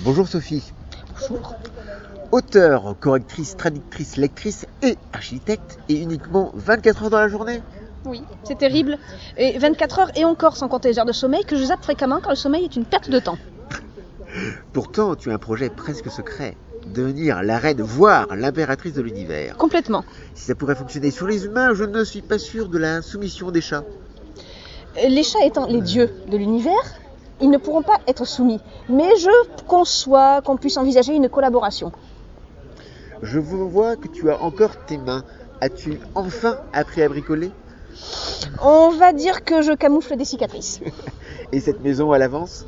Bonjour Sophie. Bonjour. Auteur, correctrice, traductrice, lectrice et architecte et uniquement 24 heures dans la journée? Oui, c'est terrible. Et 24 heures et encore sans compter les heures de sommeil que je zappe fréquemment car le sommeil est une perte de temps. Pourtant, tu as un projet presque secret. Devenir la reine, voire l'impératrice de l'univers. Complètement. Si ça pourrait fonctionner sur les humains, je ne suis pas sûr de la soumission des chats. Les chats étant les dieux de l'univers, ils ne pourront pas être soumis. Mais je conçois qu'on puisse envisager une collaboration. Je vois que tu as encore tes mains. As-tu enfin appris à bricoler? On va dire que je camoufle des cicatrices. Et cette maison à l'avance?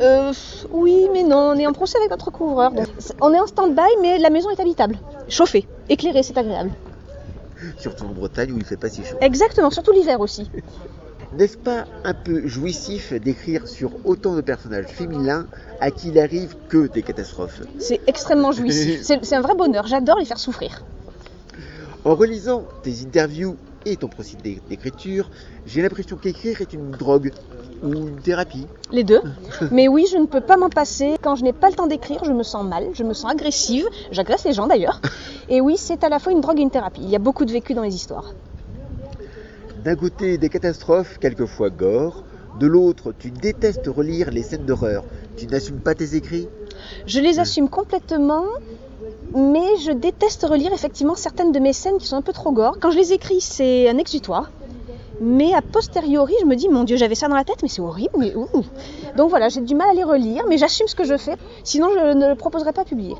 Euh, oui, mais non, on est en procès avec notre couvreur. donc on est en stand-by, mais la maison est habitable. Chauffée, éclairée, c'est agréable. Surtout en Bretagne où il fait pas si chaud. Exactement, surtout l'hiver aussi. N'est-ce pas un peu jouissif d'écrire sur autant de personnages féminins à qui il arrive que des catastrophes C'est extrêmement jouissif. C'est c'est un vrai bonheur, j'adore les faire souffrir. En relisant tes interviews et ton procédé d'écriture, j'ai l'impression qu'écrire est une drogue ou une thérapie. Les deux. Mais oui, je ne peux pas m'en passer. Quand je n'ai pas le temps d'écrire, je me sens mal, je me sens agressive. J'agresse les gens d'ailleurs. Et oui, c'est à la fois une drogue et une thérapie. Il y a beaucoup de vécu dans les histoires. D'un côté, des catastrophes, quelquefois gore. De l'autre, tu détestes relire les scènes d'horreur. Tu n'assumes pas tes écrits Je les assume complètement, mais je déteste relire effectivement certaines de mes scènes qui sont un peu trop gore. Quand je les écris, c'est un exutoire. Mais a posteriori, je me dis, mon Dieu, j'avais ça dans la tête, mais c'est horrible. Donc voilà, j'ai du mal à les relire, mais j'assume ce que je fais. Sinon, je ne le proposerai pas publier.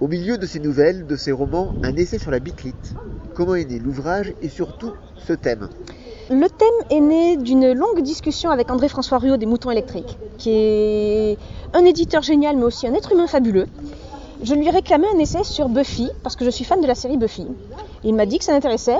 Au milieu de ces nouvelles, de ces romans, un essai sur la bitlite. Comment est né l'ouvrage et surtout ce thème Le thème est né d'une longue discussion avec André-François Ruot des Moutons électriques, qui est un éditeur génial, mais aussi un être humain fabuleux. Je lui réclamais un essai sur Buffy, parce que je suis fan de la série Buffy. Il m'a dit que ça l'intéressait,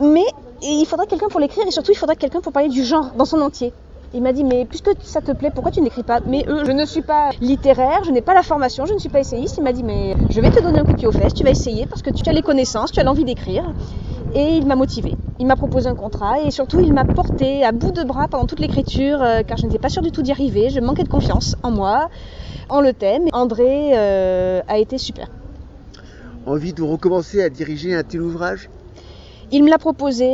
mais il faudrait quelqu'un pour l'écrire, et surtout il faudrait quelqu'un pour parler du genre dans son entier. Il m'a dit, mais puisque ça te plaît, pourquoi tu n'écris pas? Mais eux, je ne suis pas littéraire, je n'ai pas la formation, je ne suis pas essayiste. Il m'a dit, mais je vais te donner un coup de pied aux fesses, tu vas essayer parce que tu as les connaissances, tu as l'envie d'écrire. Et il m'a motivé. Il m'a proposé un contrat et surtout il m'a porté à bout de bras pendant toute l'écriture euh, car je n'étais pas sûre du tout d'y arriver. Je manquais de confiance en moi, en le thème. André euh, a été super. Envie de recommencer à diriger un tel ouvrage? Il me l'a proposé,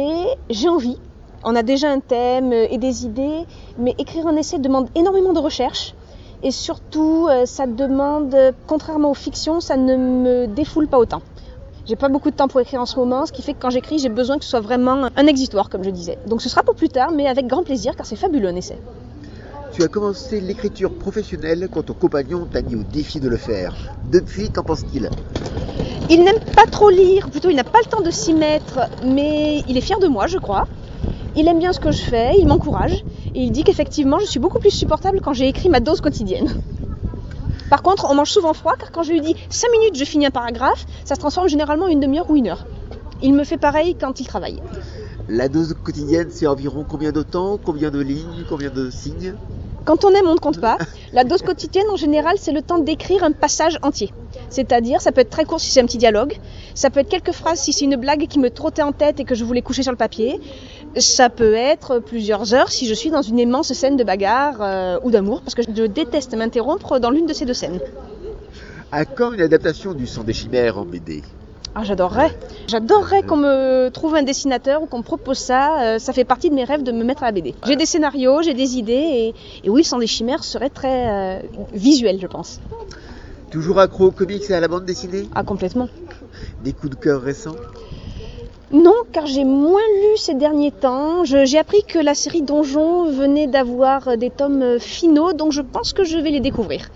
j'ai envie. On a déjà un thème et des idées, mais écrire un essai demande énormément de recherche. Et surtout, euh, ça demande, contrairement aux fictions, ça ne me défoule pas autant. J'ai pas beaucoup de temps pour écrire en ce moment, ce qui fait que quand j'écris, j'ai besoin que ce soit vraiment un exutoire, comme je disais. Donc ce sera pour plus tard, mais avec grand plaisir, car c'est fabuleux un essai. Tu as commencé l'écriture professionnelle quand ton compagnon t'a mis au défi de le faire. Depuis, qu'en pense-t-il? Il n'aime pas trop lire, plutôt il n'a pas le temps de s'y mettre, mais il est fier de moi, je crois. Il aime bien ce que je fais, il m'encourage, et il dit qu'effectivement, je suis beaucoup plus supportable quand j'ai écrit ma dose quotidienne. Par contre, on mange souvent froid, car quand je lui dis 5 minutes, je finis un paragraphe, ça se transforme généralement en une demi-heure ou une heure. Il me fait pareil quand il travaille. La dose quotidienne, c'est environ combien de temps, combien de lignes, combien de signes? Quand on aime, on ne compte pas. La dose quotidienne, en général, c'est le temps d'écrire un passage entier. C'est-à-dire, ça peut être très court si c'est un petit dialogue, ça peut être quelques phrases si c'est une blague qui me trottait en tête et que je voulais coucher sur le papier, ça peut être plusieurs heures si je suis dans une immense scène de bagarre euh, ou d'amour, parce que je déteste m'interrompre dans l'une de ces deux scènes. À quand une adaptation du sang des chimères en BD Ah, j'adorerais. J'adorerais qu'on me trouve un dessinateur ou qu'on me propose ça. Euh, ça fait partie de mes rêves de me mettre à la BD. J'ai des scénarios, j'ai des idées, et, et oui, le sang des chimères serait très euh, visuel, je pense. Toujours accro aux comics et à la bande dessinée? Ah, complètement. Des coups de cœur récents? Non, car j'ai moins lu ces derniers temps. J'ai appris que la série Donjon venait d'avoir des tomes finaux, donc je pense que je vais les découvrir.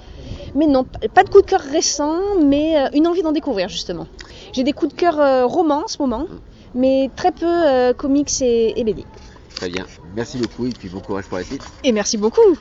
Mais non, pas de coup de cœur récent, mais euh, une envie d'en découvrir justement. J'ai des coups de cœur euh, romans en ce moment, mais très peu euh, comics et, et BD. Très bien. Merci beaucoup et puis bon courage pour la suite. Et merci beaucoup